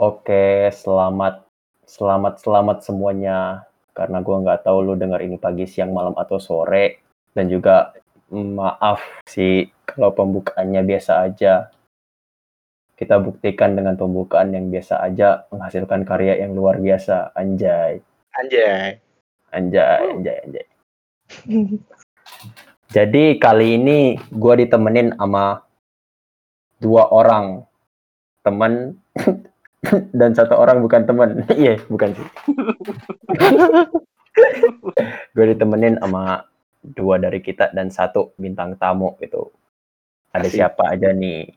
Oke, selamat selamat selamat semuanya. Karena gua nggak tahu lu denger ini pagi, siang, malam, atau sore. Dan juga maaf sih kalau pembukaannya biasa aja. Kita buktikan dengan pembukaan yang biasa aja menghasilkan karya yang luar biasa. Anjay. Anjay. Anjay, anjay, anjay. Jadi kali ini gua ditemenin sama dua orang teman dan satu orang bukan teman. Iya, bukan sih. gue ditemenin sama dua dari kita dan satu bintang tamu gitu. Ada Asik. siapa aja nih?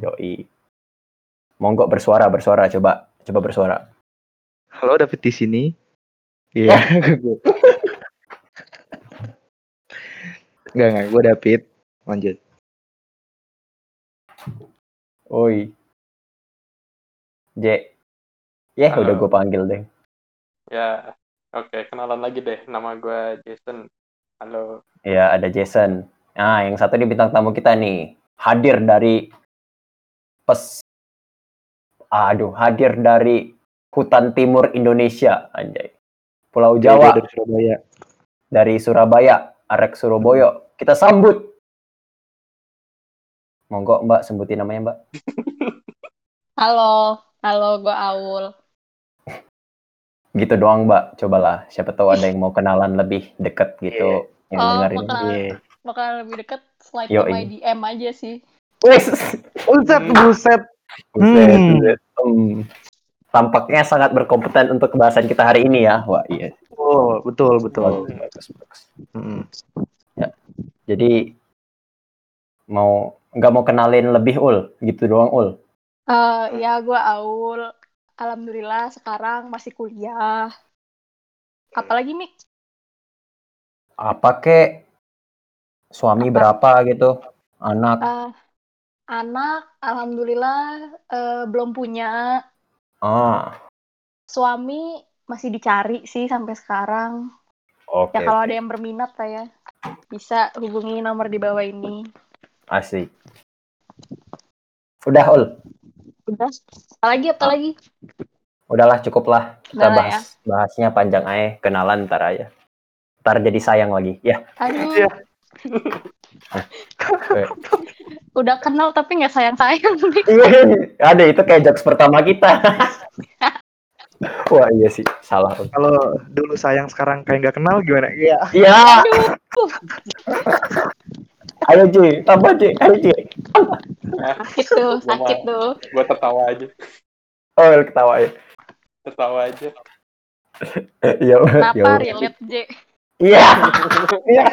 Yoi. Monggo bersuara, bersuara coba. Coba bersuara. Halo David di sini. Iya. Enggak enggak, gue David. Lanjut. Oi. J. Ya, Halo. udah gue panggil deh. Ya, oke, kenalan lagi deh. Nama gue Jason. Halo. Ya, ada Jason. Nah, yang satu ini bintang tamu kita nih. Hadir dari pes Aduh, hadir dari hutan timur Indonesia, anjay. Pulau Jawa Dari Surabaya. dari Surabaya, Arek Surabaya. Kita sambut. Monggo, Mbak, sebutin namanya, Mbak. Halo, halo, gue Aul. Gitu doang, Mbak. Cobalah, siapa tahu ada yang mau kenalan lebih deket gitu yang Oh, dengerin. bakalan, Iya. bakalan lebih deket slide ke my DM aja sih. Wes. Buset, buset. Buset, Hmm. buset. Hmm. Tampaknya sangat berkompeten untuk kebahasan kita hari ini ya. Wah, iya. Oh, betul, betul. Bagus, bagus, bagus. Mm. Jadi mau nggak mau kenalin lebih ul, gitu doang ul. Eh, ya, gue Aul. Alhamdulillah sekarang masih kuliah. Apalagi Mik? Apa kek? Suami Apa? berapa gitu? Anak? Eh, anak, alhamdulillah eh, belum punya. Ah, Suami masih dicari sih sampai sekarang. oke. Ya kalau ada yang berminat lah ya, bisa hubungi nomor di bawah ini. Asik. Udah ul, Udah. Apalagi, apalagi? udahlah cukup lah. Kita Udah lah ya. bahas bahasnya panjang aja, kenalan ntar aja. Ntar jadi sayang lagi. Ya, Aduh. Iya. Udah kenal tapi nggak sayang-sayang Mik. ada itu kayak jokes pertama kita. Wah iya sih, salah. Kalau dulu sayang sekarang kayak nggak kenal gimana? Iya. Iya. Ayo Ji, tambah Ji, ayo Ji. sakit tuh, sakit tuh. Gue tertawa aja. Oh, ketawa ya. Tertawa aja. Iya, Kenapa iya. relate J? Iya. Iya.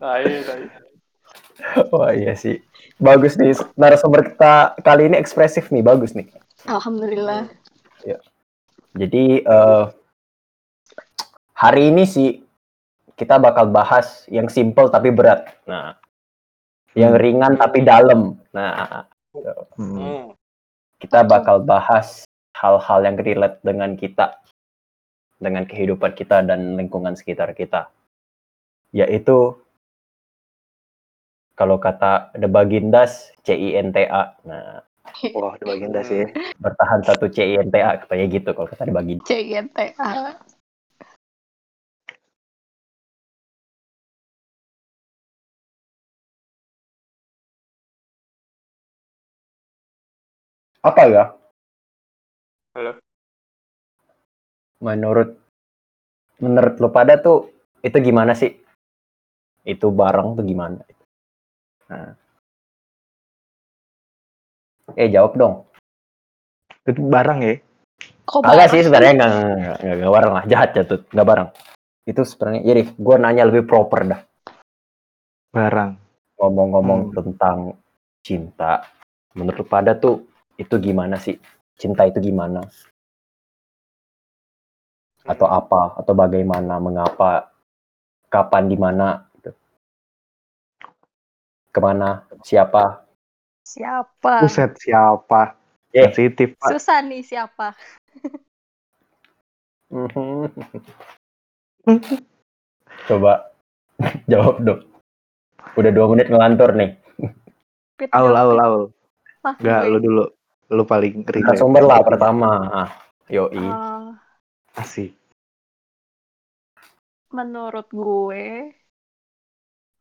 Tai, tai. Wah iya sih. Bagus nih narasumber kita kali ini ekspresif nih, bagus nih. Alhamdulillah. Jadi eh, hari ini sih kita bakal bahas yang simple tapi berat. Nah, yang ringan tapi dalam. Nah, Mm. Hmm. kita bakal bahas hal-hal yang relate dengan kita, dengan kehidupan kita dan lingkungan sekitar kita. Yaitu kalau kata The Bagindas, C-I-N-T-A. Nah, Wah, udah baginda sih. bertahan satu C-I-N-T-A, katanya gitu kalau kata The Bagindas. CGTA. Apa ya? Halo. Menurut menurut lo pada tuh itu gimana sih? Itu barang tuh gimana? Nah. Eh jawab dong. Itu barang ya. Kok Agak barang sih sebenarnya nggak nggak bareng lah jahat jatuh nggak bareng. Itu sebenarnya jadi gue nanya lebih proper dah Barang. ngomong-ngomong Hmm. tentang cinta. Menurut pada tuh itu gimana sih? Cinta itu gimana? Atau apa? Atau bagaimana? Mengapa? Kapan? Di mana? Gitu. Ke mana? Siapa? Siapa? Buset, siapa? Eh. Sensitif, Pak. Susah nih siapa? Coba jawab dong. Udah dua menit ngelantur nih. Aul, aul, aul. Gue. lu dulu. Lu paling relate. Narasumber lah pertama. Ah, Yoi. Eh, Asik. menurut gue,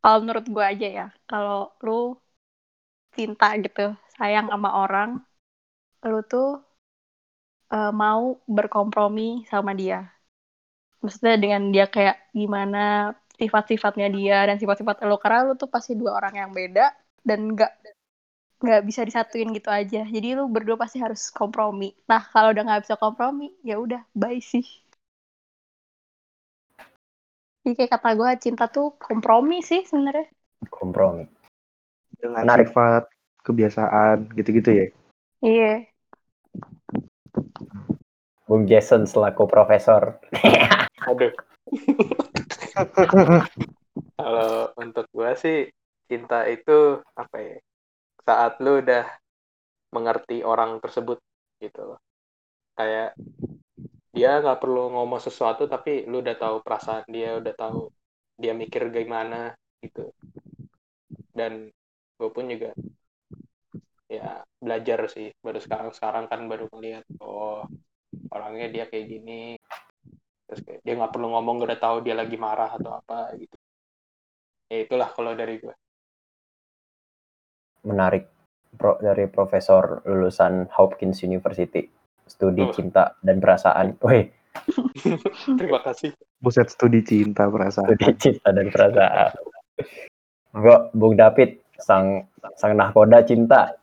kalau menurut gue aja ya, kalau lu cinta gitu, sayang sama orang, lu tuh eh, mau berkompromi sama dia. Maksudnya dengan dia kayak gimana sifat-sifatnya dia dan sifat-sifat lu, karena lu tuh pasti dua orang yang beda dan nggak nggak bisa disatuin gitu aja. Jadi lu berdua pasti harus kompromi. Nah kalau udah nggak bisa kompromi, ya udah bye sih. Jadi kayak kata gue cinta tuh kompromi sih sebenarnya. Kompromi. Dengan sifat, kebiasaan, gitu-gitu ya. Iya. Bung Jason selaku profesor. Aduh. Kalau untuk gua sih cinta itu apa ya? Saat lu udah mengerti orang tersebut gitu loh. Kayak dia nggak perlu ngomong sesuatu tapi lu udah tahu perasaan dia, udah tahu dia mikir gimana gitu. Dan gue pun juga ya belajar sih baru sekarang sekarang kan baru ngeliat oh orangnya dia kayak gini terus kayak dia nggak perlu ngomong gue udah tahu dia lagi marah atau apa gitu ya itulah kalau dari gue Menarik. Pro, dari profesor lulusan Hopkins University. Studi Oh. cinta dan perasaan. Wih, terima kasih Buset studi cinta perasaan. studi cinta dan perasaan. Gua Bung David sang sang nahkoda cinta.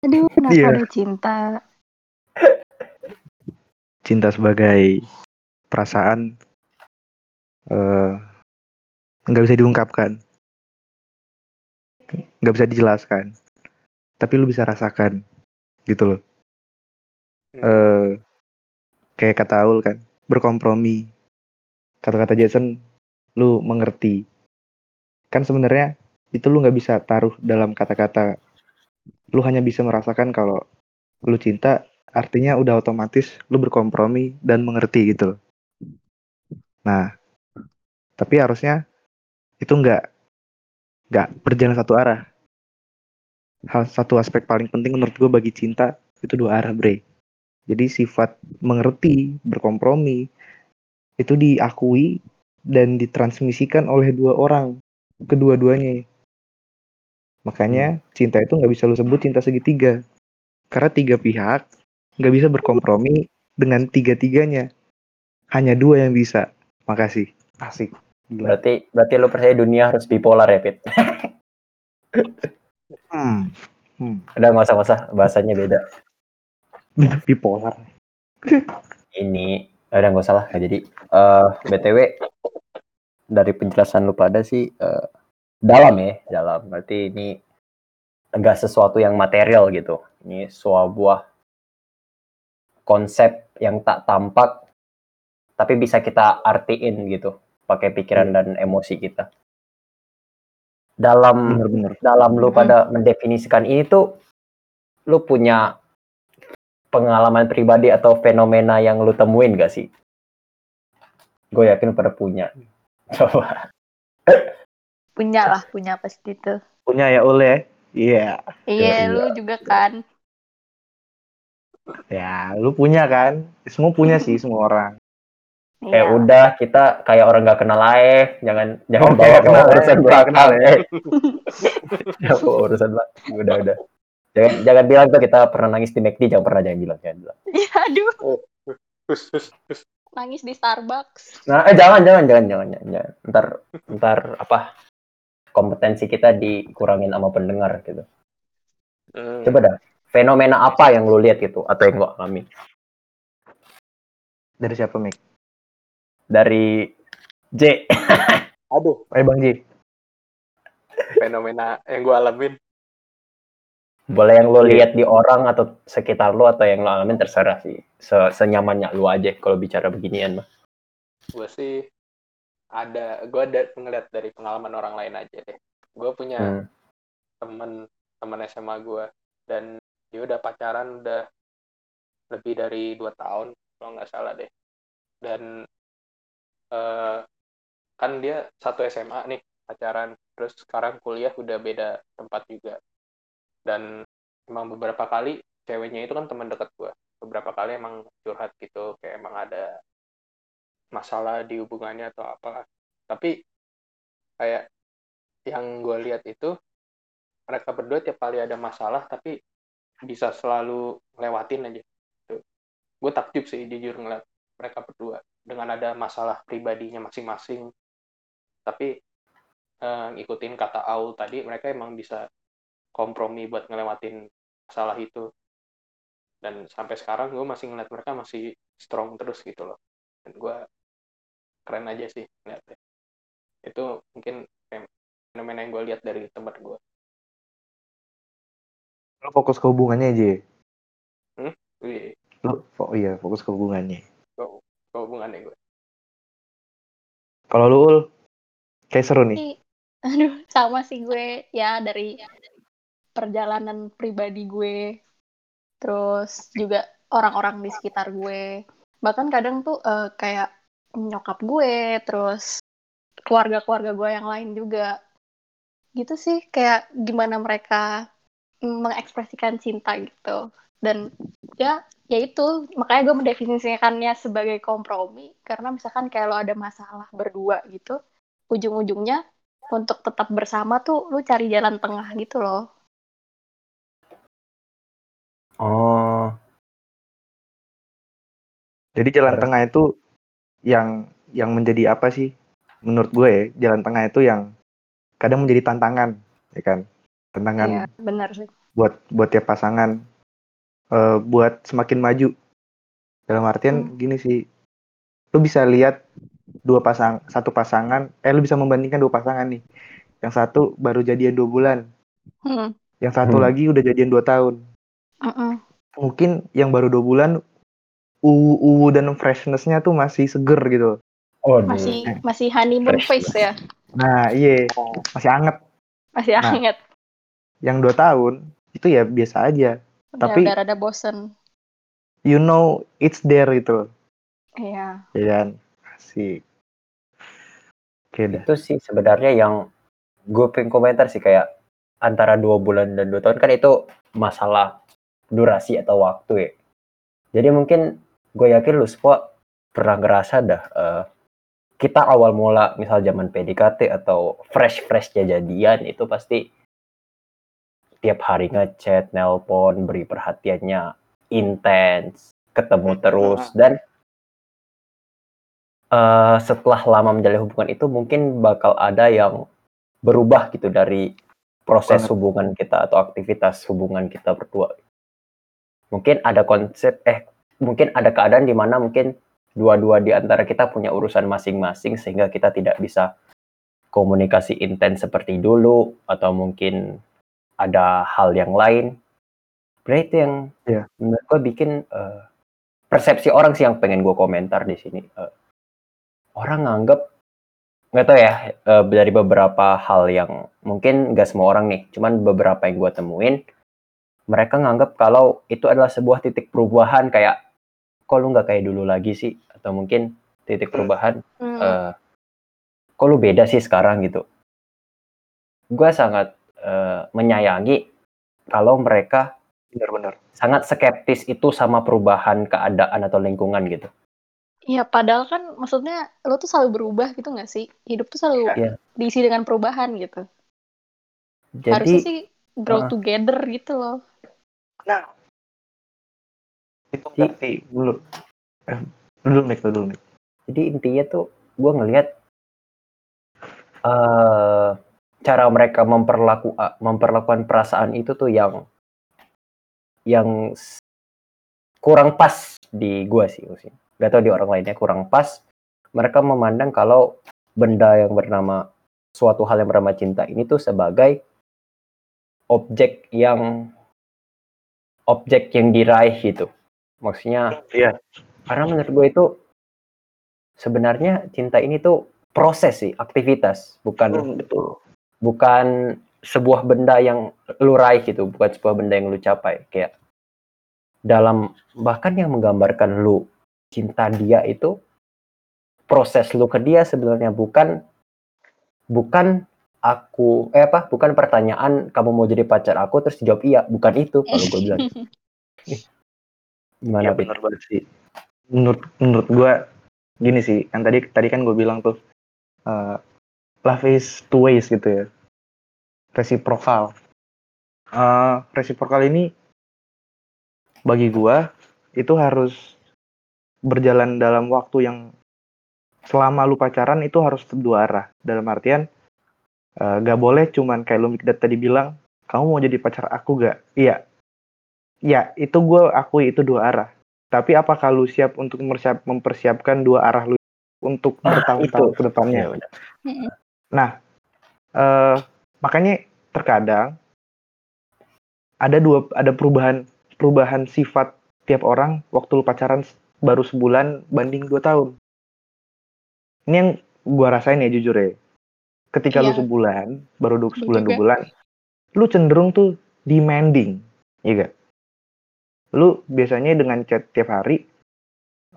Aduh, kenapa Iya. ada cinta? Cinta sebagai perasaan eh, nggak bisa diungkapkan, nggak bisa dijelaskan, tapi lu bisa rasakan, gitu loh. eh kayak kata Aul kan, berkompromi. Kata-kata Jason, lu mengerti. Kan sebenarnya itu lu nggak bisa taruh dalam kata-kata. Lu hanya bisa merasakan kalau lu cinta, artinya udah otomatis lu berkompromi dan mengerti gitu loh. Nah, tapi harusnya itu nggak nggak berjalan satu arah. Hal satu aspek paling penting menurut gue bagi cinta itu dua arah, bre. Jadi sifat mengerti, berkompromi itu diakui dan ditransmisikan oleh dua orang, kedua-duanya. Makanya cinta itu nggak bisa lu sebut cinta segitiga, karena tiga pihak nggak bisa berkompromi dengan tiga-tiganya. Hanya dua yang bisa. Makasih. Asik. Gila. Berarti berarti lu percaya dunia harus bipolar ya, Pit? Hmm. Hmm. Udah nggak usah bahasanya beda. Bipolar. Ini udah nggak usah lah nggak jadi. Eh btw dari penjelasan lu pada sih eh, dalam ya dalam. Berarti ini enggak sesuatu yang material gitu. Ini sebuah konsep yang tak tampak tapi bisa kita artiin gitu pakai pikiran dan emosi kita. Dalam Bener-bener. dalam lu pada mendefinisikan ini tuh lu punya pengalaman pribadi atau fenomena yang lu temuin gak sih? Gue yakin pada punya. Coba. Punya lah, punya pasti tuh. Punya ya Ul ya? Iya. Iya, Iya. lu juga kan. Ya, lu punya kan? Semua punya sih, semua orang. Eh Iya. udah kita kayak orang gak kenal aja, jangan jangan Oh, bawa kayak kenal ya, urusan kayak belakang kenal ya. Urusan belakang. Udah udah. Jangan jangan bilang tuh kita pernah nangis di McD, jangan pernah jangan bilang jangan bilang. Iya, aduh, hus. nangis di Starbucks. Nah, eh jangan jangan jangan jangan jangan. jangan. Ntar ntar apa kompetensi kita dikurangin sama pendengar gitu. Hmm. Coba dah, fenomena apa yang lu lihat gitu atau yang lu alami Dari siapa, Mik? Dari J. aduh Eh, Bang Ji. fenomena yang gue alamin Boleh yang lu lihat di orang atau sekitar lu atau yang lu alamin terserah sih. Se- Senyamannya lu aja kalau bicara beginian mah. gue sih ada gue ada ngeliat dari pengalaman orang lain aja deh gue punya Hmm. temen temen SMA gue dan dia udah pacaran udah lebih dari dua tahun kalau nggak salah deh dan eh, kan dia satu SMA nih pacaran. Terus sekarang kuliah udah beda tempat juga. Dan emang beberapa kali ceweknya itu kan teman dekat gue beberapa kali emang curhat gitu kayak emang ada masalah di hubungannya atau apa. Tapi kayak yang gue lihat itu mereka berdua tiap kali ada masalah tapi bisa selalu lewatin aja. Gue takjub sih jujur ngeliat mereka berdua dengan ada masalah pribadinya masing-masing. Tapi eh, ngikutin kata Aul tadi mereka emang bisa kompromi buat ngelewatin masalah itu. Dan sampai sekarang gue masih ngeliat mereka masih strong terus gitu loh. Dan gue keren aja sih ngeliatnya. Itu mungkin fenomena yang gue lihat dari tempat gue Lo fokus ke hubungannya aja. Wih, Lo oh iya fokus ke hubungannya. Hubungannya gue Kalau lu Ul, kayak seru nih. Aduh, sama sih gue ya dari perjalanan pribadi gue, terus juga orang-orang di sekitar gue. Bahkan kadang tuh eh, kayak nyokap gue, terus keluarga-keluarga gue yang lain juga. Gitu sih, kayak gimana mereka mengekspresikan cinta gitu. Dan ya, ya itu, makanya gue mendefinisikannya sebagai kompromi. Karena misalkan kayak lo ada masalah berdua gitu, ujung-ujungnya untuk tetap bersama tuh lu cari jalan tengah gitu loh. Oh, Jadi jalan tengah itu yang yang menjadi apa sih? Menurut gue ya, jalan tengah itu yang kadang menjadi tantangan, ya kan? Tantangan Iya, benar sih. buat buat tiap pasangan eh, buat semakin maju. Dalam artian Hmm. gini sih, lu bisa lihat dua pasang satu pasangan, eh lu bisa membandingkan dua pasangan nih. Yang satu baru jadian dua bulan, Hmm. yang satu Hmm. lagi udah jadian dua tahun. Mm-mm. Mungkin yang baru dua bulan uwu-uwu dan freshness-nya tuh masih seger gitu. oh Masih masih honeymoon Fresh phase ya, Nah, iya, masih anget. masih Nah. hangat. Yang dua tahun itu ya biasa aja. Udah, Tapi- udah rada bosen. You know it's there gitu. Iya. Ya kan? Asik. Oke dah. itu sih sebenarnya yang gue pengen komentar sih kayak antara dua bulan dan dua tahun kan itu masalah durasi atau waktu ya. Jadi mungkin gue yakin lu semua pernah ngerasa dah eh, kita awal mula misal zaman PDKT atau fresh freshnya jadian itu pasti tiap hari ngechat, nelpon, beri perhatiannya. Intens, ketemu terus. Dan eh, setelah lama menjalin hubungan itu mungkin bakal ada yang berubah gitu dari proses hubungan kita atau aktivitas hubungan kita berdua. Mungkin ada konsep eh mungkin ada keadaan di mana mungkin dua-dua di antara kita punya urusan masing-masing sehingga kita tidak bisa komunikasi intens seperti dulu atau mungkin ada hal yang lain. Berarti itu yang Iya. menurut gue bikin eh, persepsi orang sih yang pengen gue komentar di sini. Eh, orang nganggep nggak tahu ya eh, dari beberapa hal yang mungkin nggak semua orang nih, cuman beberapa yang gue temuin mereka nganggep kalau itu adalah sebuah titik perubahan kayak kok lu nggak kayak dulu lagi sih atau mungkin titik perubahan Hmm. eh, kok lu beda sih sekarang gitu. Gue sangat eh, menyayangi kalau mereka Benar-benar. sangat skeptis itu sama perubahan keadaan atau lingkungan gitu. Iya, padahal kan maksudnya lo tuh selalu berubah gitu nggak sih? Hidup tuh selalu Iya. diisi dengan perubahan gitu. Jadi Harusnya sih grow Ah. together gitu loh. Nah, itu berarti dulu. Eh, dulu Nick, dulu Nick. jadi intinya tuh gue ngelihat eh cara mereka memperlaku memperlakukan perasaan itu tuh yang yang kurang pas di gue sih maksudnya. Gak tau di orang lainnya kurang pas. Mereka memandang kalau benda yang bernama suatu hal yang bernama cinta ini tuh sebagai objek yang objek yang diraih gitu. Maksudnya Iya. karena menurut gue itu sebenarnya cinta ini tuh proses sih, aktivitas, bukan betul. Bukan sebuah benda yang lu raih gitu, bukan sebuah benda yang lu capai. Kayak dalam bahkan yang menggambarkan lu cinta dia itu proses lu ke dia sebenarnya bukan bukan aku eh apa bukan pertanyaan kamu mau jadi pacar aku terus jawab iya bukan itu kalau gue bilang Gimana, Pit? benar banget sih. Menurut menurut gue gini sih, kan tadi tadi kan gue bilang tuh eh, love is two ways gitu ya, reciprocal. Eh reciprocal ini bagi gue itu harus berjalan dalam waktu yang selama lu pacaran itu harus dua arah. Dalam artian eh, gak boleh cuman kayak lu tadi bilang, kamu mau jadi pacar aku gak? Iya, ya itu gue akui itu dua arah. Tapi apakah lu siap untuk mempersiap- mempersiapkan dua arah lu untuk Ah, bertahun-tahun ke depannya? Iya, Mm-mm. eh makanya terkadang ada dua ada perubahan perubahan sifat tiap orang waktu lu pacaran baru sebulan banding dua tahun. Ini yang gua rasain ya jujur ya. Ketika lu Iya. sebulan baru dua sebulan dua bulan lu cenderung tuh demanding iya gak lu biasanya dengan chat tiap hari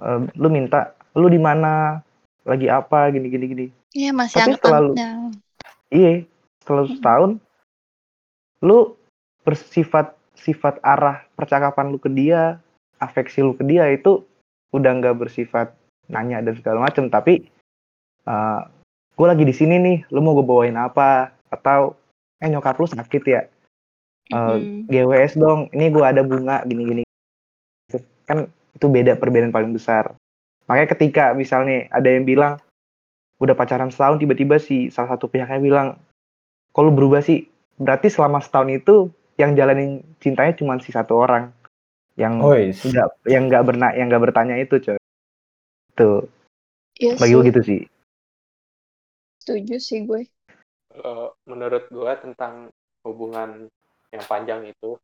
eh, lu minta lu di mana? Lagi apa? Gini gini gini Iya masih Tapi selalu- Iya, setelah Mm-mm. setahun, lu bersifat sifat arah percakapan lu ke dia, afeksi lu ke dia itu udah nggak bersifat nanya dan segala macem, tapi gue lagi di sini nih, lu mau gue bawain apa? Atau eh nyokap lu sakit ya, Eh, Mm-mm. GWS dong, ini gue ada bunga gini-gini. Kan itu beda perbedaan paling besar. Makanya ketika misalnya ada yang bilang udah pacaran setahun tiba-tiba si salah satu pihaknya bilang kalau berubah sih? Berarti selama setahun itu yang jalanin cintanya cuma si satu orang. Yang Ois. nggak yang nggak berna yang nggak bertanya itu coy. Tuh. Iya bagi sih, gue gitu sih. Setuju sih gue. Eh, menurut gua tentang hubungan yang panjang itu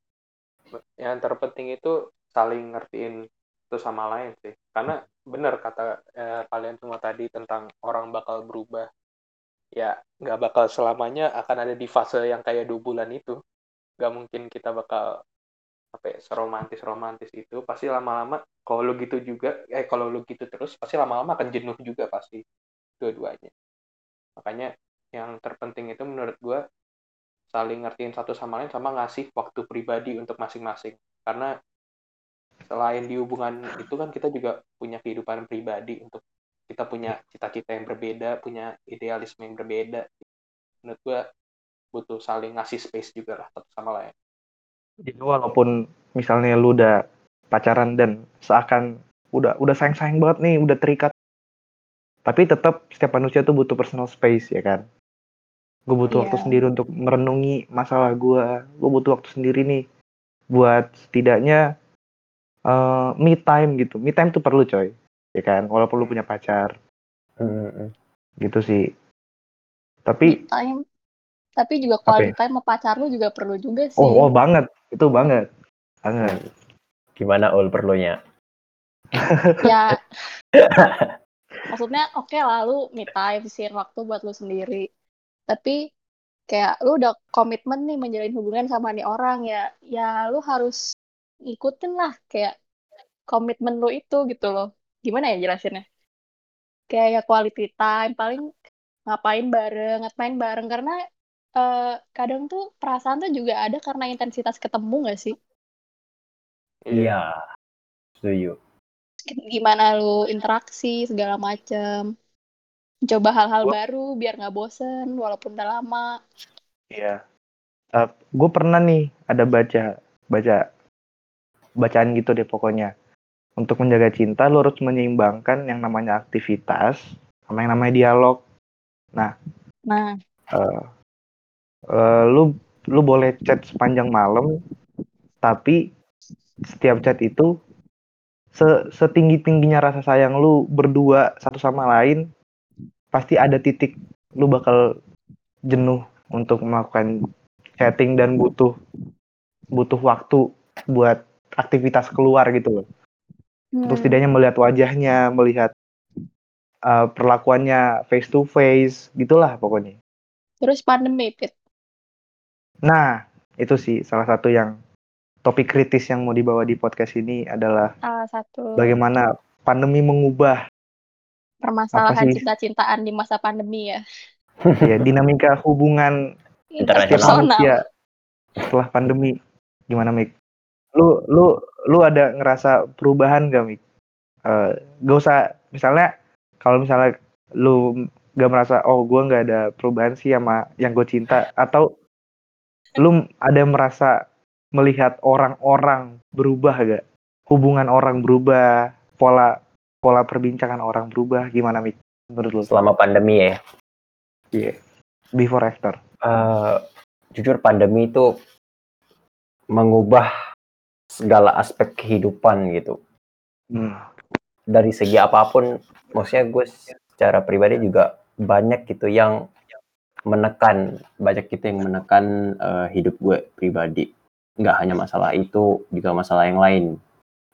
yang terpenting itu saling ngertiin satu sama lain sih. Karena benar kata eh, kalian semua tadi tentang orang bakal berubah. Ya nggak bakal selamanya akan ada di fase yang kayak dua bulan itu. Nggak mungkin kita bakal apa ya, seromantis romantis itu. Pasti lama-lama kalau lu gitu juga eh kalau lu gitu terus pasti lama-lama akan jenuh juga pasti dua-duanya. Makanya yang terpenting itu menurut gue saling ngertiin satu sama lain sama ngasih waktu pribadi untuk masing-masing. Karena selain di hubungan itu kan kita juga punya kehidupan pribadi untuk kita punya cita-cita yang berbeda punya idealisme yang berbeda. Menurut gue butuh saling ngasih space juga lah satu sama lain. Jadi walaupun misalnya lu udah pacaran dan seakan udah udah sayang sayang banget nih udah terikat tapi tetap setiap manusia tuh butuh personal space ya kan? Gue butuh waktu Iya. sendiri untuk merenungi masalah gue gue butuh waktu sendiri nih buat setidaknya eh, me time gitu. Me time tuh perlu coy. Ya kan? Walaupun lu punya pacar. Mm-mm. gitu sih. Tapi Me time. Tapi juga quality time sama pacar lu juga perlu juga sih. oh, oh banget. Itu banget. Banget. Gimana ul perlunya? Ya, maksudnya oke lah lu me time, sisihin waktu buat lu sendiri. Tapi kayak lu udah komitmen nih menjalin hubungan sama nih orang ya, ya lu harus ngikutin lah kayak komitmen lu itu gitu loh. Gimana ya jelasinnya? Kayak ya quality time, paling ngapain bareng, ngapain bareng karena eh, kadang tuh perasaan tuh juga ada karena intensitas ketemu gak sih? Iya. Setuju. gimana lu interaksi segala macem coba hal-hal Gua- baru biar nggak bosen walaupun udah lama Iya. gue pernah nih ada baca baca bacaan gitu deh pokoknya. Untuk menjaga cinta lo harus menyeimbangkan yang namanya aktivitas sama yang namanya dialog. nah Eh, eh, lu lu boleh chat sepanjang malam, tapi setiap chat itu se- setinggi tingginya rasa sayang lu berdua satu sama lain, pasti ada titik lu bakal jenuh untuk melakukan chatting dan butuh butuh waktu buat aktivitas keluar gitu loh. Hmm. setidaknya melihat wajahnya, melihat uh, perlakuannya face to face, gitulah pokoknya. terus pandemi Pit Nah, itu sih salah satu yang topik kritis yang mau dibawa di podcast ini adalah salah satu bagaimana pandemi mengubah permasalahan cinta-cintaan di masa pandemi ya ya dinamika hubungan Internasional. manusia setelah pandemi. Gimana, Mik? Lu lu lu ada ngerasa perubahan gak Mik? Uh, gak usah misalnya kalau misalnya lu gak merasa oh gue nggak ada perubahan sih sama yang gue cinta atau lu ada merasa melihat orang-orang berubah gak hubungan orang berubah pola pola perbincangan orang berubah gimana Mik? Menurut lu? Selama pandemi ya. Iya. Yeah. before after? Uh, jujur pandemi itu mengubah segala aspek kehidupan gitu. Hmm. Dari segi apa pun, maksudnya gue secara pribadi juga banyak gitu yang menekan, banyak gitu yang menekan uh, hidup gue pribadi. Nggak hanya masalah itu, juga masalah yang lain.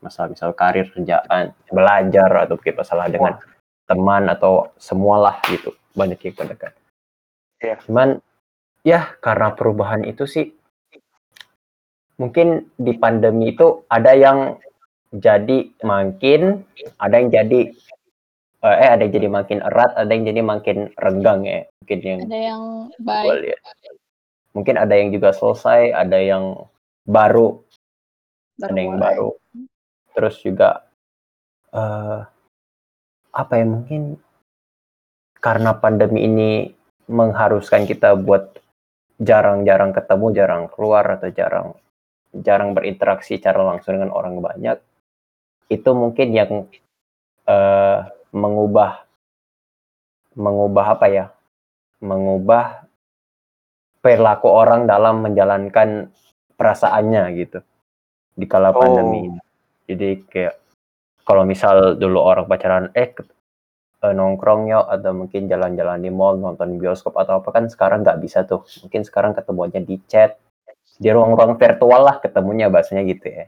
Masalah misal karir, kerjaan, belajar, atau mungkin masalah dengan teman atau semualah gitu. Banyak yang menekan. Yeah. Cuman ya karena perubahan itu sih mungkin di pandemi itu ada yang jadi makin ada yang jadi eh, eh ada yang jadi makin erat ada yang jadi makin renggang ya. Mungkin yang ada yang baik. mungkin ada yang juga selesai ada yang baru, baru ada yang mulai. baru. Terus juga uh, apa ya mungkin karena pandemi ini mengharuskan kita buat jarang-jarang ketemu, jarang keluar atau jarang jarang berinteraksi secara langsung dengan orang banyak, itu mungkin yang uh, mengubah mengubah apa ya? Mengubah perilaku orang dalam menjalankan perasaannya gitu di kala pandemi. Oh. Jadi kayak kalau misal dulu orang pacaran eh uh, nongkrong yuk atau mungkin jalan-jalan di mall nonton bioskop atau apa kan sekarang nggak bisa tuh mungkin sekarang ketemuannya di chat di ruang-ruang virtual lah ketemunya bahasanya gitu ya.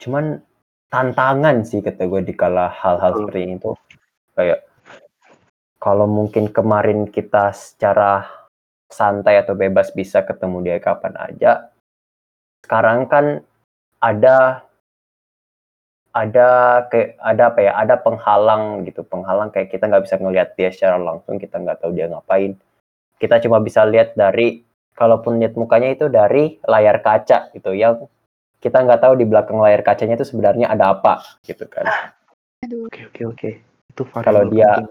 Cuman tantangan sih kata gue di kala hal-hal seperti ini tuh. Kayak kalau mungkin kemarin kita secara santai atau bebas bisa ketemu dia kapan aja sekarang kan ada ada kayak ada apa ya ada penghalang gitu. Penghalang kayak kita nggak bisa ngelihat dia secara langsung kita nggak tahu dia ngapain. Kita cuma bisa lihat dari kalaupun lihat mukanya itu dari layar kaca gitu yang kita nggak tahu di belakang layar kacanya itu sebenarnya ada apa gitu kan. Oke oke oke. Itu kalau dia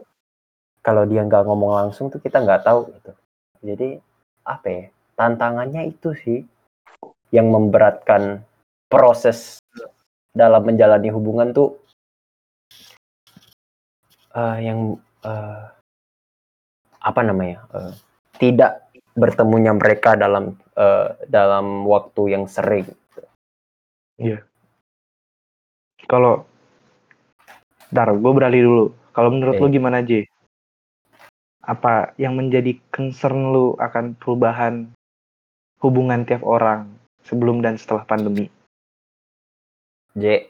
kalau dia nggak ngomong langsung tuh kita nggak tahu gitu. Jadi apa ya tantangannya itu sih yang memberatkan proses dalam menjalani hubungan tuh uh, yang uh, apa namanya uh, tidak bertemunya mereka dalam uh, dalam waktu yang sering. Iya. Kalau, dar, gue beralih dulu. Kalau menurut okay. lu gimana J? Apa yang menjadi concern lu akan perubahan hubungan tiap orang sebelum dan setelah pandemi? J.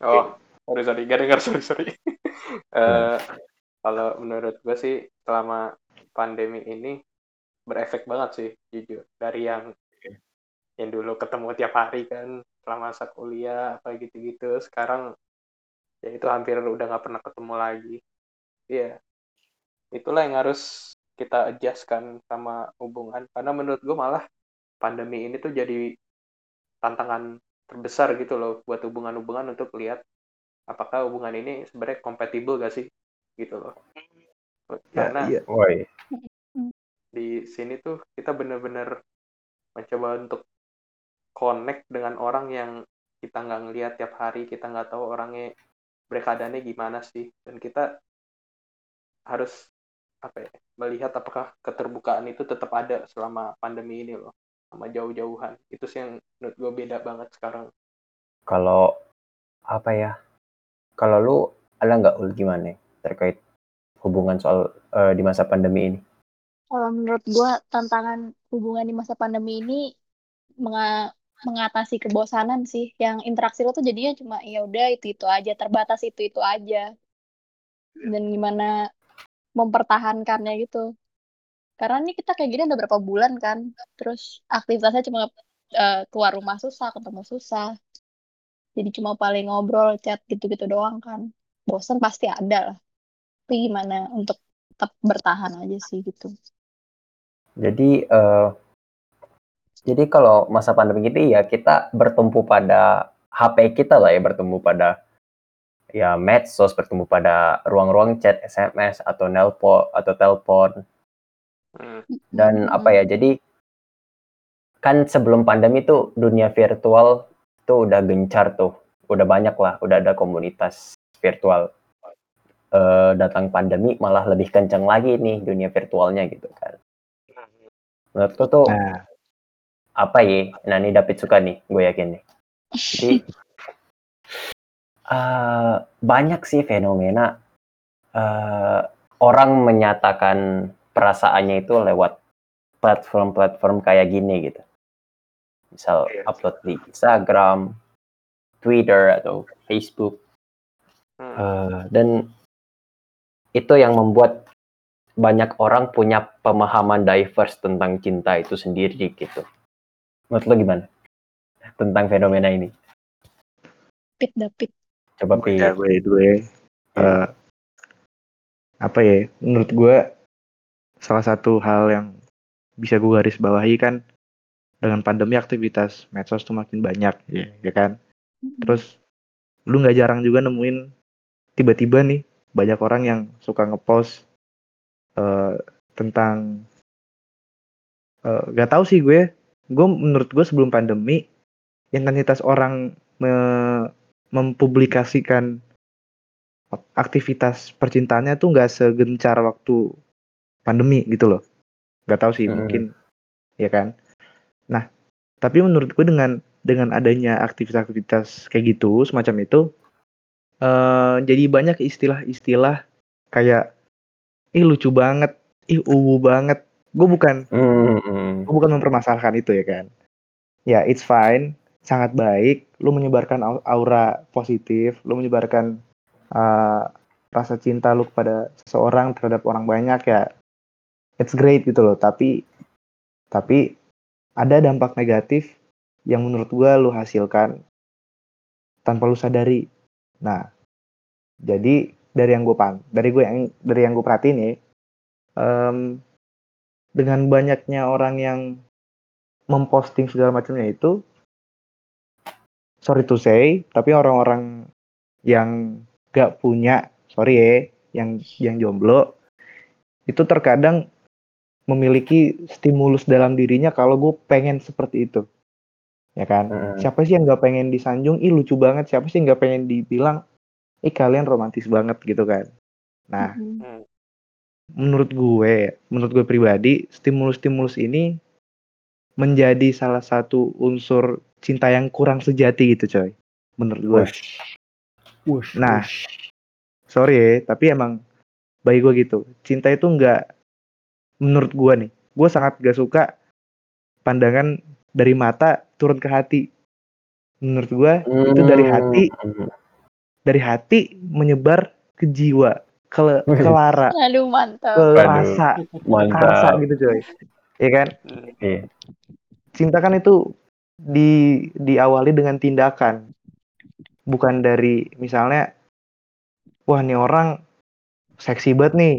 Oh, sorry sorry, gak dengar sorry sorry. uh, kalau menurut gue sih selama pandemi ini berefek banget sih jujur. Dari yang yang dulu ketemu tiap hari kan selama masa kuliah apa gitu-gitu sekarang ya itu hampir udah nggak pernah ketemu lagi. Iya. Itulah yang harus kita adjustkan sama hubungan. Karena menurut gue malah pandemi ini tuh jadi tantangan terbesar gitu loh buat hubungan-hubungan untuk lihat apakah hubungan ini sebenarnya kompatibel gak sih gitu loh. Ya, karena ya, iya. Di sini tuh kita bener-bener mencoba untuk connect dengan orang yang kita nggak ngelihat tiap hari kita nggak tahu orangnya berkeadaannya gimana sih. Dan kita harus apa ya melihat apakah keterbukaan itu tetap ada selama pandemi ini loh sama jauh-jauhan. Itu sih yang menurut gue beda banget sekarang. Kalau apa ya kalau lu ada nggak ul gimana terkait hubungan soal uh, di masa pandemi ini kalau menurut gue tantangan hubungan di masa pandemi ini menga mengatasi kebosanan sih. Yang interaksi lo tuh jadinya cuma ya udah itu itu aja terbatas itu itu aja. Dan gimana mempertahankannya gitu. Karena ini kita kayak gini udah berapa bulan kan terus aktivitasnya cuma uh, keluar rumah susah ketemu susah. Jadi cuma paling ngobrol chat gitu-gitu doang kan. Bosan pasti ada lah. Tapi gimana untuk tetap bertahan aja sih gitu jadi uh, Jadi kalau masa pandemi ini ya kita bertumpu pada HP kita lah ya, bertumpu pada ya medsos, bertumpu pada ruang-ruang chat, SMS atau nelpon atau telepon. Hmm. dan apa ya jadi kan sebelum pandemi tuh dunia virtual tuh udah gencar tuh. Udah banyak lah udah ada komunitas virtual. Eh, datang pandemi malah lebih kencang lagi nih dunia virtualnya gitu kan menurutku tuh Nah, apa ya nah ini David suka nih gue yakin nih jadi eh, banyak sih fenomena eh, orang menyatakan perasaannya itu lewat platform-platform kayak gini gitu misal Iya. upload di Instagram, Twitter atau Facebook. Eh, dan itu yang membuat banyak orang punya pemahaman diverse tentang cinta itu sendiri gitu. Menurut lo gimana tentang fenomena ini? Pit David. Coba gue Pi. ya gue gue eh, apa ya menurut gue salah satu hal yang bisa gue garis bawahi kan dengan pandemi aktivitas medsos tuh makin banyak ya, ya kan terus lu nggak jarang juga nemuin tiba-tiba nih banyak orang yang suka ngepost eh, tentang eh, nggak tahu sih gue. Gue menurut gue sebelum pandemi intensitas orang me- mempublikasikan aktivitas percintaannya tuh nggak segencar waktu pandemi gitu loh. Nggak tahu sih Mm-mm. mungkin ya kan? Nah tapi menurut gue dengan dengan adanya aktivitas-aktivitas kayak gitu semacam itu eh jadi banyak istilah-istilah kayak ih lucu banget. Ih uwu banget. Gue bukan Hmm, gue bukan mempermasalahkan itu ya kan? Ya it's fine. Sangat baik. Lu menyebarkan au- aura positif. Lu menyebarkan uh, rasa cinta lu kepada seseorang terhadap orang banyak ya it's great gitu loh. Tapi tapi ada dampak negatif yang menurut gua lu hasilkan tanpa lu sadari. Nah jadi dari yang gue pan dari gue yang dari yang gue perhatiin ya em, dengan banyaknya orang yang memposting segala macamnya itu sorry to say tapi orang-orang yang gak punya sorry ya yang yang jomblo itu terkadang memiliki stimulus dalam dirinya kalau gue pengen seperti itu. Ya kan? Hmm. siapa sih yang gak pengen disanjung? Ih lucu banget. Siapa sih yang gak pengen dibilang ih kalian romantis banget gitu kan nah Mhm. menurut gue, menurut gue pribadi, stimulus-stimulus ini menjadi salah satu unsur cinta yang kurang sejati gitu coy. Menurut gue. Wush. Wush, Nah. wush. Sorry ya, tapi emang bagi gue gitu. Cinta itu nggak, menurut gue nih, gue sangat gak suka pandangan dari mata turun ke hati. Menurut gue, itu dari hati, Hmm. Dari hati menyebar ke jiwa, ke, ke lara, Aduh ke mantap. Waduh. rasa, Mantap. gitu coy. Ya kan? Iya. cinta kan itu di diawali dengan tindakan bukan dari misalnya wah nih orang seksi banget nih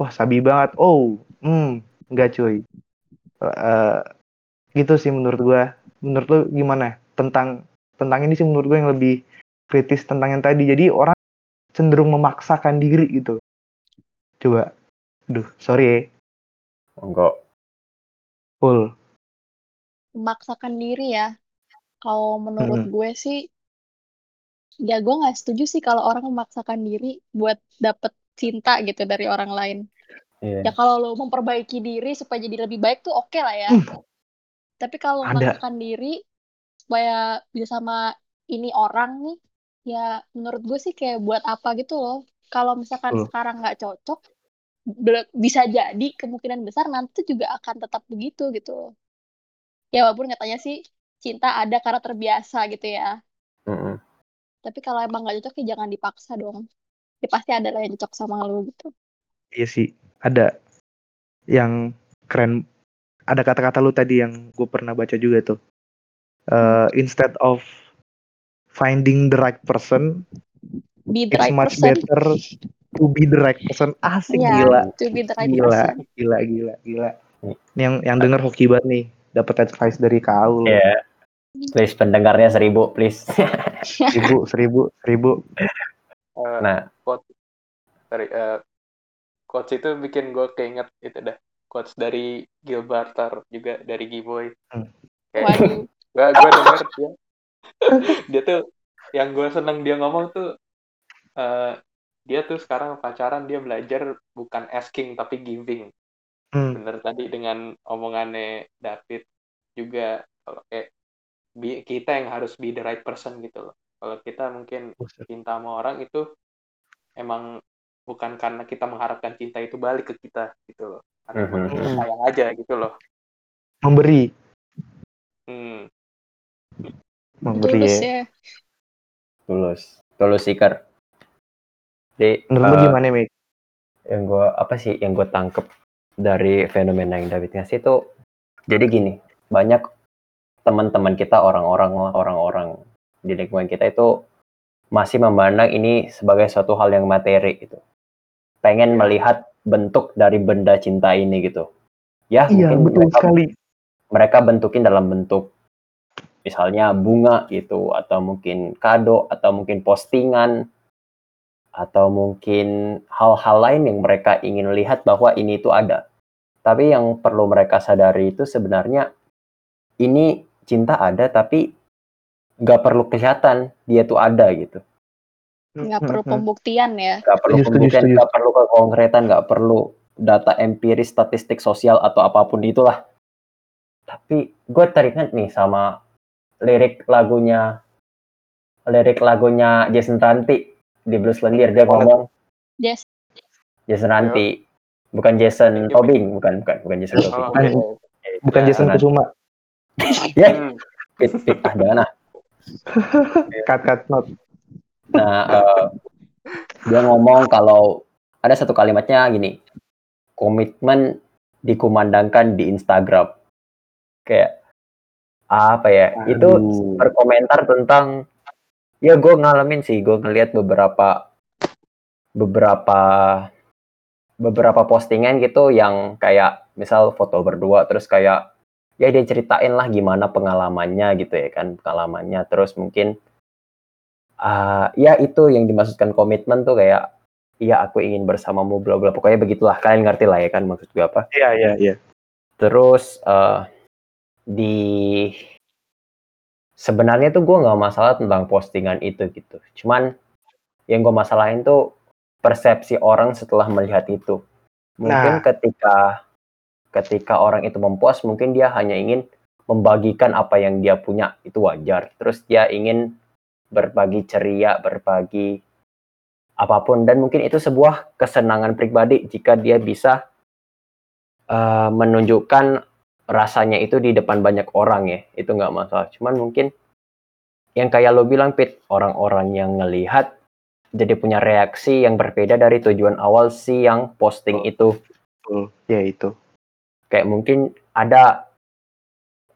wah sabi banget oh hmm enggak cuy Eh, gitu sih menurut gua menurut lu gimana tentang tentang ini sih menurut gue yang lebih kritis tentang yang tadi jadi orang cenderung memaksakan diri gitu coba duh sorry ya Enggak. full Memaksakan diri ya. Kalau menurut Mm-mm. gue sih, ya gue nggak setuju sih kalau orang memaksakan diri buat dapet cinta gitu dari orang lain. Ya Iya. kalau lo memperbaiki diri supaya jadi lebih baik tuh oke lah ya. Hmm. Tapi kalau memaksakan diri supaya bisa sama ini orang nih, ya menurut gue sih kayak buat apa gitu loh. Kalau misalkan Betul. sekarang nggak cocok, bisa jadi kemungkinan besar nanti juga akan tetap begitu gitu loh. Ya walaupun katanya sih cinta ada karena terbiasa gitu ya. Mm-mm. Tapi kalau emang nggak cocok ya jangan dipaksa dong. Ya pasti ada lah yang cocok sama lo gitu. Iya sih, ada yang keren. Ada kata-kata lu tadi yang gue pernah baca juga tuh. Eh, instead of finding the right person, Be the it's right much person. better to be the right person. Asik Iya, gila, to be the right gila, person. gila, gila, gila. Ini yang yang denger hoki banget nih dapat advice dari kau. Iya. Please pendengarnya seribu, please. Seribu, seribu, seribu. Eh, nah, quote dari eh, quotes itu bikin gue keinget itu dah quotes dari Gil Barter juga dari Giboy Hmm. kayak gue gue denger dia dia tuh yang gue seneng dia ngomong tuh eh, dia tuh sekarang pacaran dia belajar bukan asking tapi giving Hmm. bener tadi dengan omongannya David juga kalau kayak bi- kita yang harus be the right person gitu loh kalau kita mungkin cinta sama orang itu emang bukan karena kita mengharapkan cinta itu balik ke kita gitu loh karena emang Mhm. kita sayang aja gitu loh Memberi, hmm. Memberi Tulus ya. ya. tulus. Tulus seeker. Jadi, Menurut lu eh, gimana, Mik? yang gue apa sih yang gue tangkep dari fenomena yang David ngasih itu jadi gini banyak teman-teman kita orang-orang orang-orang di lingkungan kita itu masih memandang ini sebagai suatu hal yang materi gitu pengen melihat bentuk dari benda cinta ini gitu ya Iya, mungkin betul mereka, sekali. mereka bentukin dalam bentuk misalnya bunga gitu atau mungkin kado atau mungkin postingan atau mungkin hal-hal lain yang mereka ingin lihat bahwa ini itu ada. Tapi yang perlu mereka sadari itu sebenarnya ini cinta ada tapi nggak perlu kelihatan dia tuh ada gitu. Nggak perlu pembuktian ya. Nggak perlu pembuktian, nggak perlu kekonkretan, nggak perlu data empiris, statistik sosial atau apa pun itulah. Tapi gue teringat nih sama lirik lagunya lirik lagunya Jason Ranti di Blues Lendir dia ngomong Yes. Jason Ranti bukan Jason Tobing bukan bukan bukan Jason Tobing oh, Bukan. iya. Bukan Ya, Jason. Kusuma. ya pit ah jangan ah Cut, cut, not. nah eh, dia ngomong kalau ada satu kalimatnya gini komitmen dikumandangkan di Instagram kayak apa ya? Itu Aduh. berkomentar tentang ya gue ngalamin sih gue ngeliat beberapa beberapa beberapa postingan gitu yang kayak misal foto berdua terus kayak ya dia ceritain lah gimana pengalamannya gitu ya kan pengalamannya. Terus mungkin ah ya itu yang dimaksudkan komitmen tuh kayak iya aku ingin bersamamu bla bla. Pokoknya begitulah. Kalian ngerti lah ya kan maksud gue apa? Iya, iya, iya. Terus eh, di sebenarnya tuh gue nggak masalah tentang postingan itu gitu. Cuman yang gue masalahin tuh persepsi orang setelah melihat itu. Mungkin Nah. ketika ketika orang itu mempost, mungkin dia hanya ingin membagikan apa yang dia punya itu wajar. Terus dia ingin berbagi ceria, berbagi apa pun dan mungkin itu sebuah kesenangan pribadi jika dia bisa eh, menunjukkan rasanya itu di depan banyak orang ya itu nggak masalah cuman mungkin yang kayak lo bilang pit orang-orang yang ngelihat jadi punya reaksi yang berbeda dari tujuan awal si yang posting itu Betul. Ya itu. kayak mungkin ada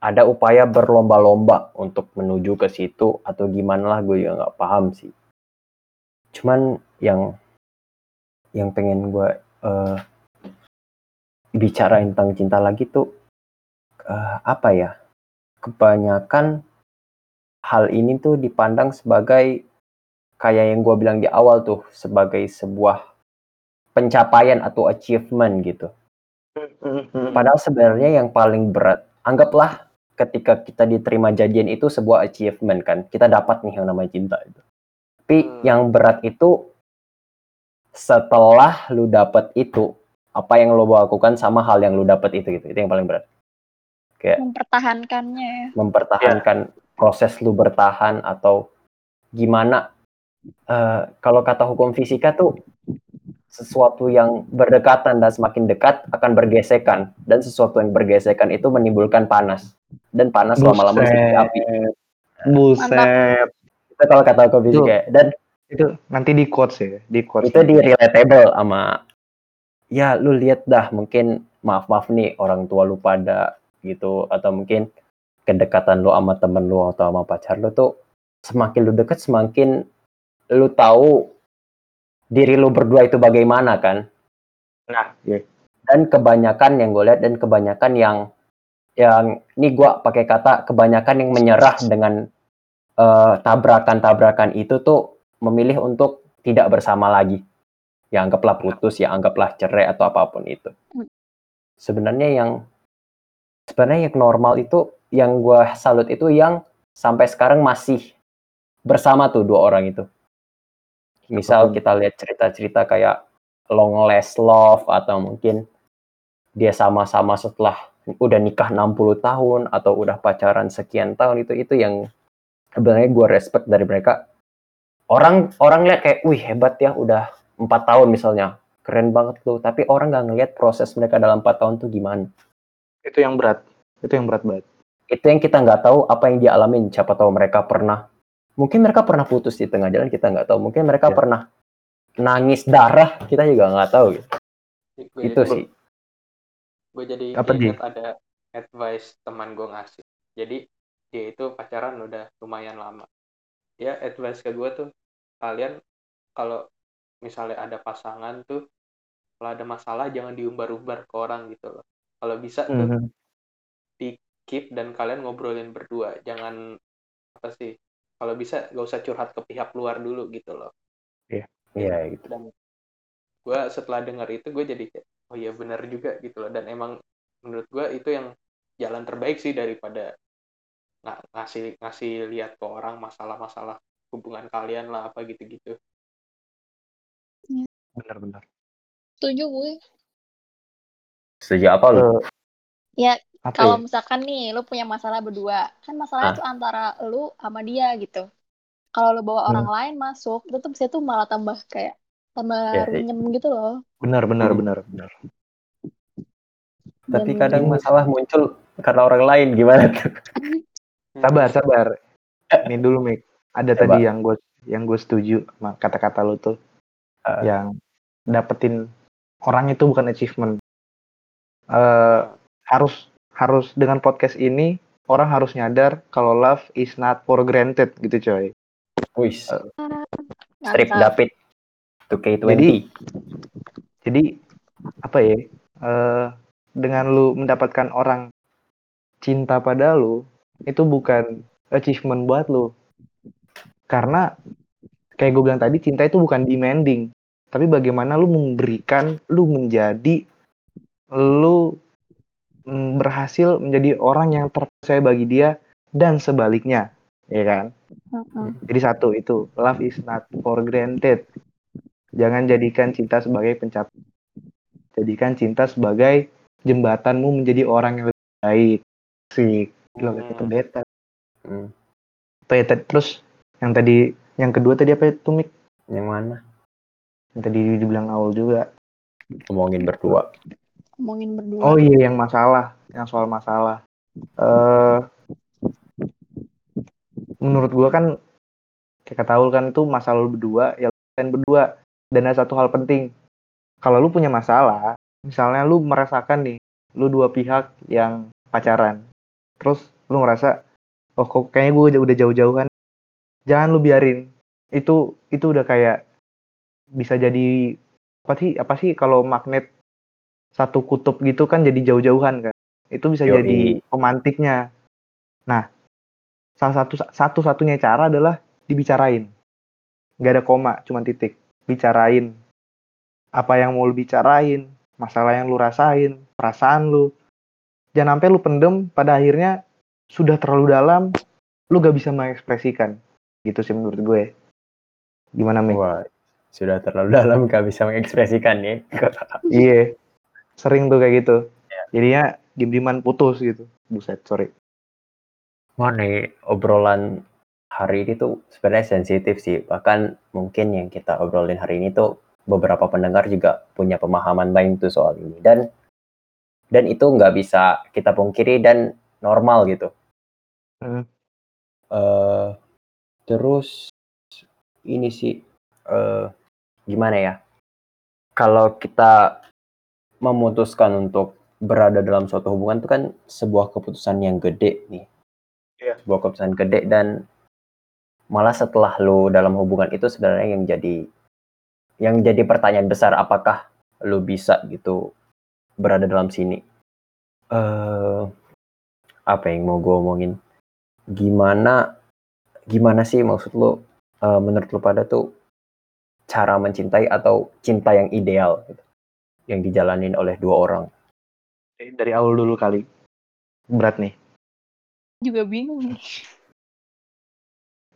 ada upaya berlomba-lomba untuk menuju ke situ atau gimana lah gue juga nggak paham sih cuman yang yang pengen gue eh, bicarain tentang cinta lagi tuh eh, apa ya kebanyakan hal ini tuh dipandang sebagai kayak yang gue bilang di awal tuh sebagai sebuah pencapaian atau achievement gitu Padahal sebenarnya yang paling berat, anggaplah ketika kita diterima janjian itu sebuah achievement kan, kita dapat nih yang namanya cinta itu. Tapi Hmm. yang berat itu setelah lu dapat itu, apa yang lu lakukan sama hal yang lu dapat itu gitu, itu yang paling berat. Mempertahankannya ya. Mempertahankan proses lu bertahan atau gimana? eh, kalau kata hukum fisika tuh sesuatu yang berdekatan dan semakin dekat akan bergesekan dan sesuatu yang bergesekan itu menimbulkan panas dan panas lama-lama seperti api Buset. itu kalau kata hukum fisika dan Itu nanti di quotes ya, di quotes. itu di relatable sama ya lu lihat dah mungkin maaf maaf nih orang tua lu pada gitu atau mungkin kedekatan lu sama temen lu atau sama pacar lu tuh semakin lu deket semakin lu tahu diri lu berdua itu bagaimana kan Nah, ya. dan kebanyakan yang gue lihat dan kebanyakan yang yang ini gua pakai kata kebanyakan yang menyerah dengan eh, tabrakan-tabrakan itu tuh memilih untuk tidak bersama lagi. Ya anggaplah putus, ya anggaplah cerai atau apa pun itu. Hmm. Sebenarnya yang sebenarnya yang normal itu yang gua salut itu yang sampai sekarang masih bersama tuh dua orang itu. Misal kita lihat cerita-cerita kayak long last love atau mungkin dia sama-sama setelah udah nikah 60 tahun atau udah pacaran sekian tahun itu itu yang sebenarnya gue respect dari mereka. Orang orang lihat kayak wih hebat ya udah empat tahun misalnya. Keren banget tuh. Tapi orang nggak ngelihat proses mereka dalam empat tahun tuh gimana Itu yang berat. Itu yang berat banget. itu yang kita nggak tahu apa yang dia alamin siapa tahu mereka pernah mungkin mereka pernah putus di tengah jalan kita nggak tahu mungkin mereka Ya. pernah nangis darah kita juga nggak tahu gitu. Gue itu jadi, sih gue jadi Apa, Di? ingat ada advice teman gue ngasih. Jadi dia itu pacaran udah lumayan lama. Dia advice ke gue tuh, kalian kalau misalnya ada pasangan tuh, kalau ada masalah jangan diumbar-umbar ke orang gitu loh. Kalau bisa tuh Mhm. di keep dan kalian ngobrolin berdua. Jangan apa sih? Kalau bisa gak usah curhat ke pihak luar dulu gitu loh. iya gitu dan gue setelah dengar itu gue jadi kayak oh iya benar juga gitu loh dan emang menurut gue itu yang jalan terbaik sih daripada nggak ngasih ngasih lihat ke orang masalah-masalah hubungan kalian lah apa gitu-gitu Benar-benar. Setuju gue. Setuju apa lu Eh, Ya, apa kalau ya? misalkan nih lu punya masalah berdua, kan masalahnya Ah. tuh antara lu sama dia gitu. Kalau lu bawa Hmm. orang lain masuk, itu tuh bisa tuh malah tambah kayak tambah sih. runyem gitu loh. Benar, benar, Hmm. benar, benar. tapi Dan- kadang Ini- masalah muncul karena orang lain gimana tuh Sabar, sabar. Ini dulu, Mik. Ada Coba. tadi yang gue yang gue setuju sama kata-kata lu tuh. Ah. Yang dapetin orang itu bukan achievement. Eh harus harus dengan podcast ini orang harus nyadar kalau love is not for granted gitu coy. Wih, Mantap. strip David 2K20 Jadi- Jadi apa ya? eh dengan lu mendapatkan orang cinta pada lu itu bukan achievement buat lu. Karena kayak gue bilang tadi cinta itu bukan demanding, tapi bagaimana lu memberikan, lu menjadi lu mm, berhasil menjadi orang yang terpercaya bagi dia dan sebaliknya, ya kan? Mm-mm. Jadi satu itu love is not for granted. Jangan jadikan cinta sebagai pencapaian. Jadikan cinta sebagai jembatanmu menjadi orang yang lebih baik. Sih, gila kayak Hmm. pendeta. Hmm, ya, terus yang tadi yang kedua tadi apa itu Mik? yang mana Yang tadi dibilang awal juga. ngomongin berdua Ngomongin berdua. Oh iya yang masalah, yang soal masalah. Eh menurut gua kan kayak kata kan itu masalah lu berdua ya kalian berdua. Dan ada satu hal penting. Kalau lu punya masalah misalnya lu merasakan nih lu dua pihak yang pacaran. Terus lu ngerasa oh kok kayaknya gue udah jauh-jauhan jangan lu biarin. Itu itu udah kayak bisa jadi apa sih apa sih kalau magnet satu kutub gitu kan jadi jauh-jauhan kan. Itu bisa jadi pemantiknya. Nah salah satu satu satunya cara adalah dibicarain. Nggak ada koma cuma titik. Bicarain. Apa yang mau lu bicarain masalah yang lu rasain perasaan lu. Jangan sampai lu pendem pada akhirnya sudah terlalu dalam lu gak bisa mengekspresikan. Gitu sih menurut gue. Gimana wah sudah terlalu dalam gak bisa mengekspresikan ya Iya, sering tuh kayak gitu. Jadinya diem-dieman putus gitu. Buset, sorry. Mana nih, obrolan hari ini tuh sebenarnya sensitif sih. Bahkan mungkin yang kita obrolin hari ini tuh beberapa pendengar juga punya pemahaman lain tuh soal ini. Dan dan itu nggak bisa kita pungkiri dan normal gitu. Hmm. Eh, terus ini sih eh, gimana ya? Kalau kita memutuskan untuk berada dalam suatu hubungan itu kan sebuah keputusan yang gede nih. Iya. Sebuah keputusan gede dan malah setelah lu dalam hubungan itu sebenarnya yang jadi yang jadi pertanyaan besar apakah lu bisa gitu berada dalam sini. Eh apa yang mau gue omongin gimana gimana sih maksud lo eh, menurut lo pada tuh cara mencintai atau cinta yang ideal gitu, yang dijalanin oleh dua orang Dari awal dulu kali. Berat nih. Juga bingung nih.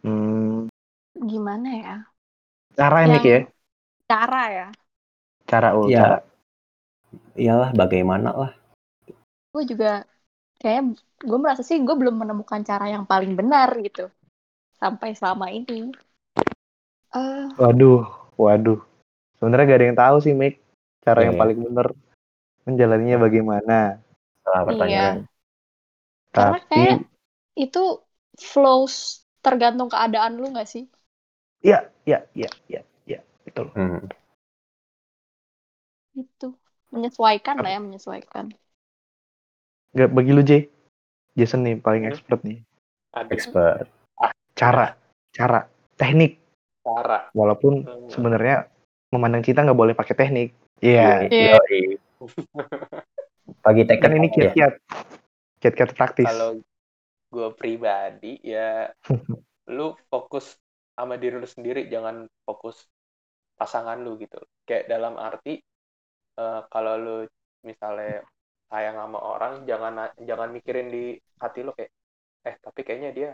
Hmm, Gimana ya? cara ini Yang- ya. Cara ya. Cara ul, Iya. cara. iyalah bagaimana lah Gue juga kayak gue merasa sih gue belum menemukan cara yang paling benar gitu. Sampai selama ini. Eh, Waduh, waduh. Sebenarnya gak ada yang tahu sih, Mik. Cara Iya, yang iya. paling bener menjalaninya bagaimana. salah iya. pertanyaan Karena Tapi, kayak itu flows tergantung keadaan lu gak sih? ya, ya, ya, ya, ya, betul. Hmm. Itu. Menyesuaikan lah ya, menyesuaikan. Gak bagi lu, J. Jason nih paling Hmm. expert nih. Expert Cara, cara, teknik. cara. Walaupun Hmm. sebenarnya memandang kita nggak boleh pakai teknik. Iya. Iya. Yoi. pagi teknik Kan ini ya. kiat-kiat. Kiat-kiat praktis. Kalau gue pribadi ya lu fokus sama diri lu sendiri jangan fokus pasangan lu gitu kayak dalam arti eh, kalau lu misalnya sayang sama orang jangan jangan mikirin di hati lu kayak eh tapi kayaknya dia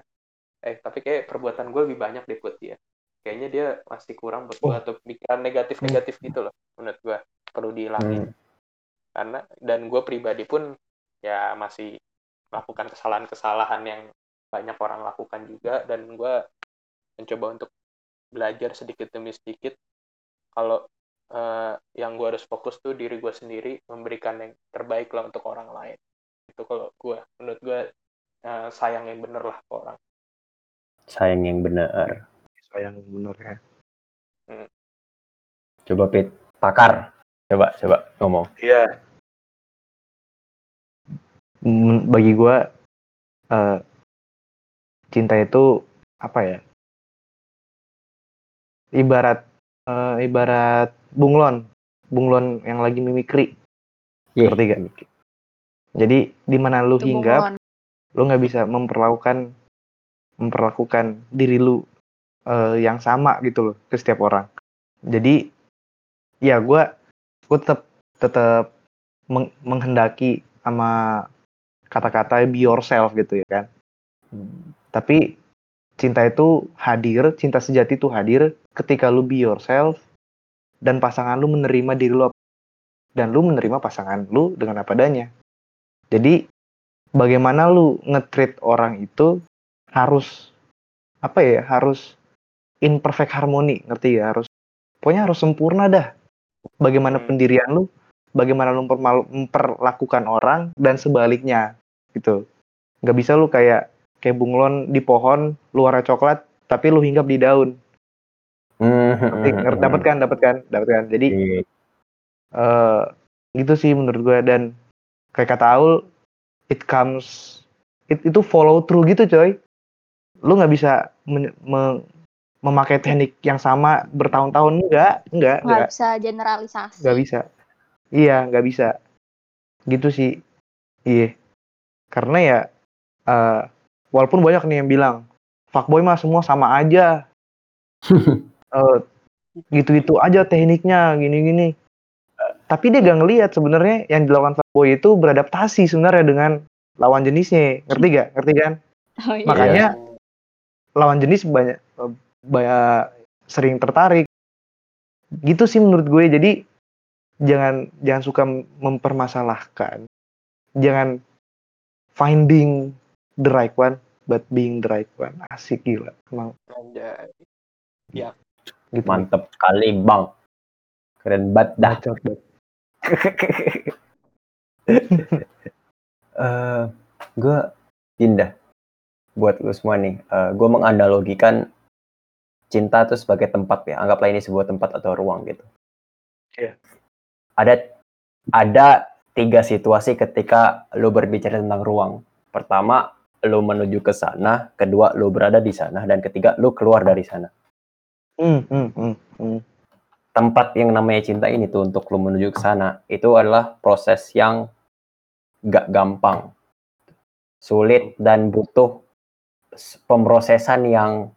eh tapi kayak perbuatan gue lebih banyak deh buat dia kayaknya dia masih kurang buat gue Oh. atau pikiran negatif negatif gitu loh menurut gue perlu dihilangin. Hmm. karena dan gue pribadi pun ya masih melakukan kesalahan-kesalahan yang banyak orang lakukan juga. Dan gue mencoba untuk belajar sedikit demi sedikit. Kalau eh, yang gue harus fokus tuh diri gue sendiri memberikan yang terbaik lah untuk orang lain. Itu kalau gue menurut gue eh, sayang yang bener lah ke orang. Sayang yang benar Sayang bener ya. coba pit pakar coba coba ngomong Iya. Men- Bagi gua eh, cinta itu apa ya? Ibarat eh, ibarat bunglon, bunglon yang lagi mimikri. Iya. Ngerti gak? Jadi di mana lu Itu hinggap, bunglon. lu nggak bisa memperlakukan memperlakukan diri lu eh, yang sama gitu loh ke setiap orang. Jadi ya gue gue tetap tetap meng- menghendaki sama kata-kata be yourself gitu ya kan. Tapi cinta itu hadir, cinta sejati itu hadir ketika lu be yourself dan pasangan lu menerima diri lu dan lu menerima pasangan lu dengan apa adanya. Jadi bagaimana lu nge-treat orang itu harus apa ya harus in perfect harmony ngerti ya? Harus pokoknya harus sempurna dah. Bagaimana Hmm. pendirian lu bagaimana lu memperlakukan orang dan sebaliknya gitu. Nggak bisa lu kayak kayak bunglon di pohon luarnya coklat tapi lu hinggap di daun. Hmm, dapat kan? Dapat kan? Dapat kan? Jadi Iya. eh gitu sih menurut gue dan kayak kata Aul it comes it, itu follow through gitu coy. Lu nggak bisa men- me- memakai teknik yang sama bertahun-tahun? Enggak enggak Nggak enggak. bisa generalisasi. nggak bisa. Iya nggak bisa. Gitu sih. Iya. Karena ya eh walaupun banyak nih yang bilang fuckboy mah semua sama aja. Eh, gitu-gitu aja tekniknya gini-gini. Tapi dia gak ngelihat sebenarnya yang dilakukan fuckboy itu beradaptasi sebenarnya dengan lawan jenisnya. Ngerti gak ngerti kan? Oh, iya. Makanya lawan jenis banyak banyak sering tertarik. Gitu sih menurut gue. Jadi jangan jangan suka mempermasalahkan. Jangan finding the right one but being the right one. Asik gila. Emang. Anjay. gitu. Mantep sekali bang. Keren banget dah. Bacot banget. eh gue pindah. Buat lu semua nih. gue menganalogikan cinta itu sebagai tempat ya. Anggaplah ini sebuah tempat atau ruang gitu. Iya. Ada ada tiga situasi ketika lu berbicara tentang ruang. Pertama, lu menuju ke sana. Kedua, lu berada di sana. Dan ketiga, lu keluar dari sana. Hmm, hmm, hmm, hmm. Tempat yang namanya cinta ini tuh untuk lu menuju ke sana itu adalah proses yang gak gampang sulit dan butuh pemrosesan yang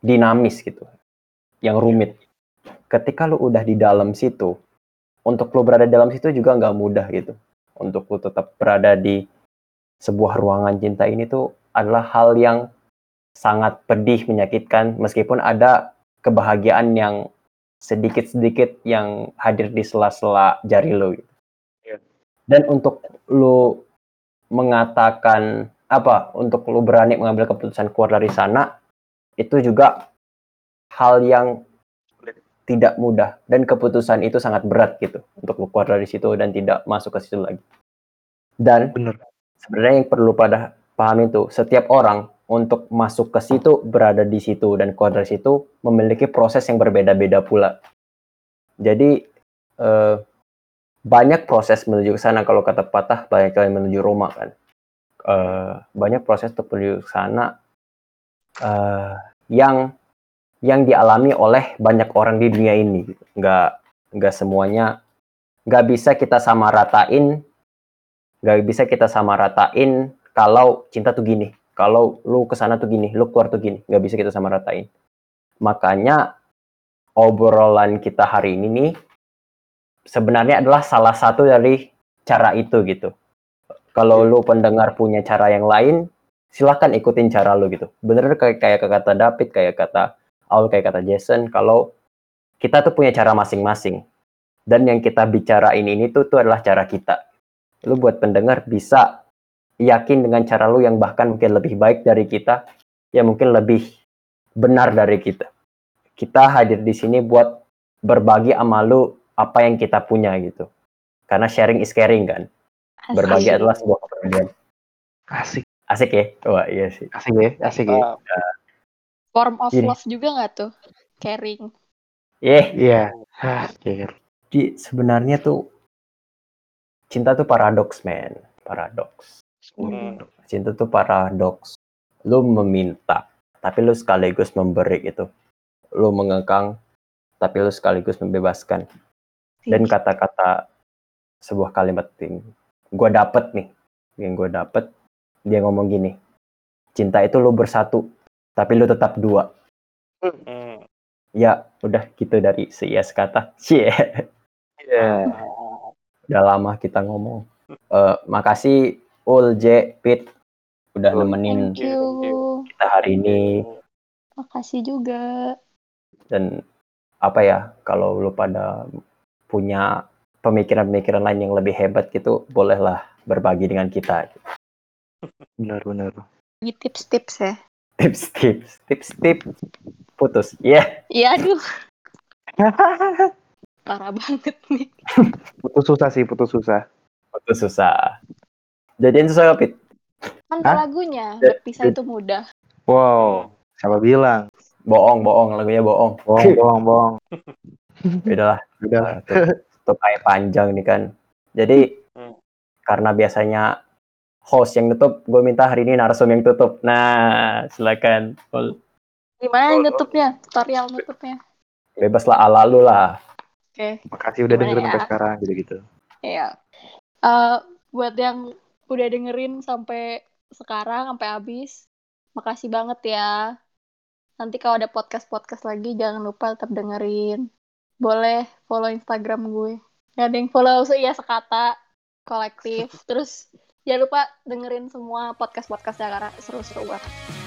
dinamis gitu, yang rumit. Ketika lu udah di dalam situ, untuk lu berada di dalam situ juga nggak mudah gitu. Untuk lu tetap berada di sebuah ruangan cinta ini tuh adalah hal yang sangat pedih, menyakitkan, meskipun ada kebahagiaan yang sedikit-sedikit yang hadir di sela-sela jari lo gitu. Iya. Dan untuk lu mengatakan apa, untuk lu berani mengambil keputusan keluar dari sana, itu juga hal yang tidak mudah dan keputusan itu sangat berat gitu untuk lu keluar dari situ dan tidak masuk ke situ lagi. Dan Bener. sebenarnya yang perlu pada paham itu setiap orang untuk masuk ke situ berada di situ dan keluar dari situ memiliki proses yang berbeda-beda pula. Jadi eh, banyak proses menuju ke sana kalau kata patah banyak kali menuju Roma kan. Eh, banyak proses untuk menuju ke sana eh, yang yang dialami oleh banyak orang di dunia ini. Nggak nggak semuanya nggak bisa kita sama ratain nggak bisa kita sama ratain kalau cinta tuh gini kalau lu ke sana tuh gini lu keluar tuh gini nggak bisa kita sama ratain makanya obrolan kita hari ini nih sebenarnya adalah salah satu dari cara itu gitu kalau lu pendengar punya cara yang lain silahkan ikutin cara lu gitu bener kayak kayak kata David kayak kata Aul kayak kata Jason kalau kita tuh punya cara masing-masing dan yang kita bicarain ini tuh tuh adalah cara kita lu buat pendengar bisa yakin dengan cara lu yang bahkan mungkin lebih baik dari kita, ya mungkin lebih benar dari kita. Kita hadir di sini buat berbagi sama lu apa yang kita punya gitu. Karena sharing is caring kan. Berbagi Asik. adalah sebuah kepedulian. Asik, Asik ya? Wah iya sih. asik ya, asik ya. Ah, Form of Gini. love juga nggak tuh? Caring. Iya. Hah, care. di sebenarnya tuh cinta tuh paradoks, man. Paradoks. Hmm. Cinta tuh paradoks. Lu meminta, tapi lu sekaligus memberi itu. Lu mengekang, tapi lu sekaligus membebaskan. Dan kata-kata sebuah kalimat yang gue dapet nih, yang gue dapet, dia ngomong gini, cinta itu lu bersatu, tapi lu tetap dua. Hmm. Ya, udah gitu dari si Yes kata. Cie, Iya. udah lama kita ngomong. Eh, makasih Ul, J, Pit, udah Ul. nemenin kita hari ini. Makasih juga. dan apa ya kalau lu pada punya pemikiran-pemikiran lain yang lebih hebat gitu bolehlah berbagi dengan kita Benar, benar. Bagi tips-tips ya. tips tips tips tips putus ya Iya, aduh. Parah banget nih. putus susah sih, putus susah. putus susah jadian susah Pit Kan Hah? lagunya, Ya, berpisah itu mudah. Wow, siapa bilang? bohong bohong lagunya bohong Bohong, bohong, bohong. udahlah Udah. uh, tutup, tutup kayak panjang nih kan jadi Hmm. karena biasanya host yang tutup gue minta hari ini narsum yang tutup nah silakan Ul. Gimana nutupnya? Tutorial nutupnya. bebas lah ala lu lah Oke. Makasih udah Gimana dengerin ya? sampai sekarang gitu-gitu. Iya. Eh, buat yang udah dengerin sampai sekarang, sampai habis, makasih banget ya. Nanti kalau ada podcast-podcast lagi, jangan lupa tetap dengerin. Boleh follow Instagram gue. Gak ada yang follow so ya sekata kolektif. Terus jangan lupa dengerin semua podcast-podcastnya karena seru-seru banget.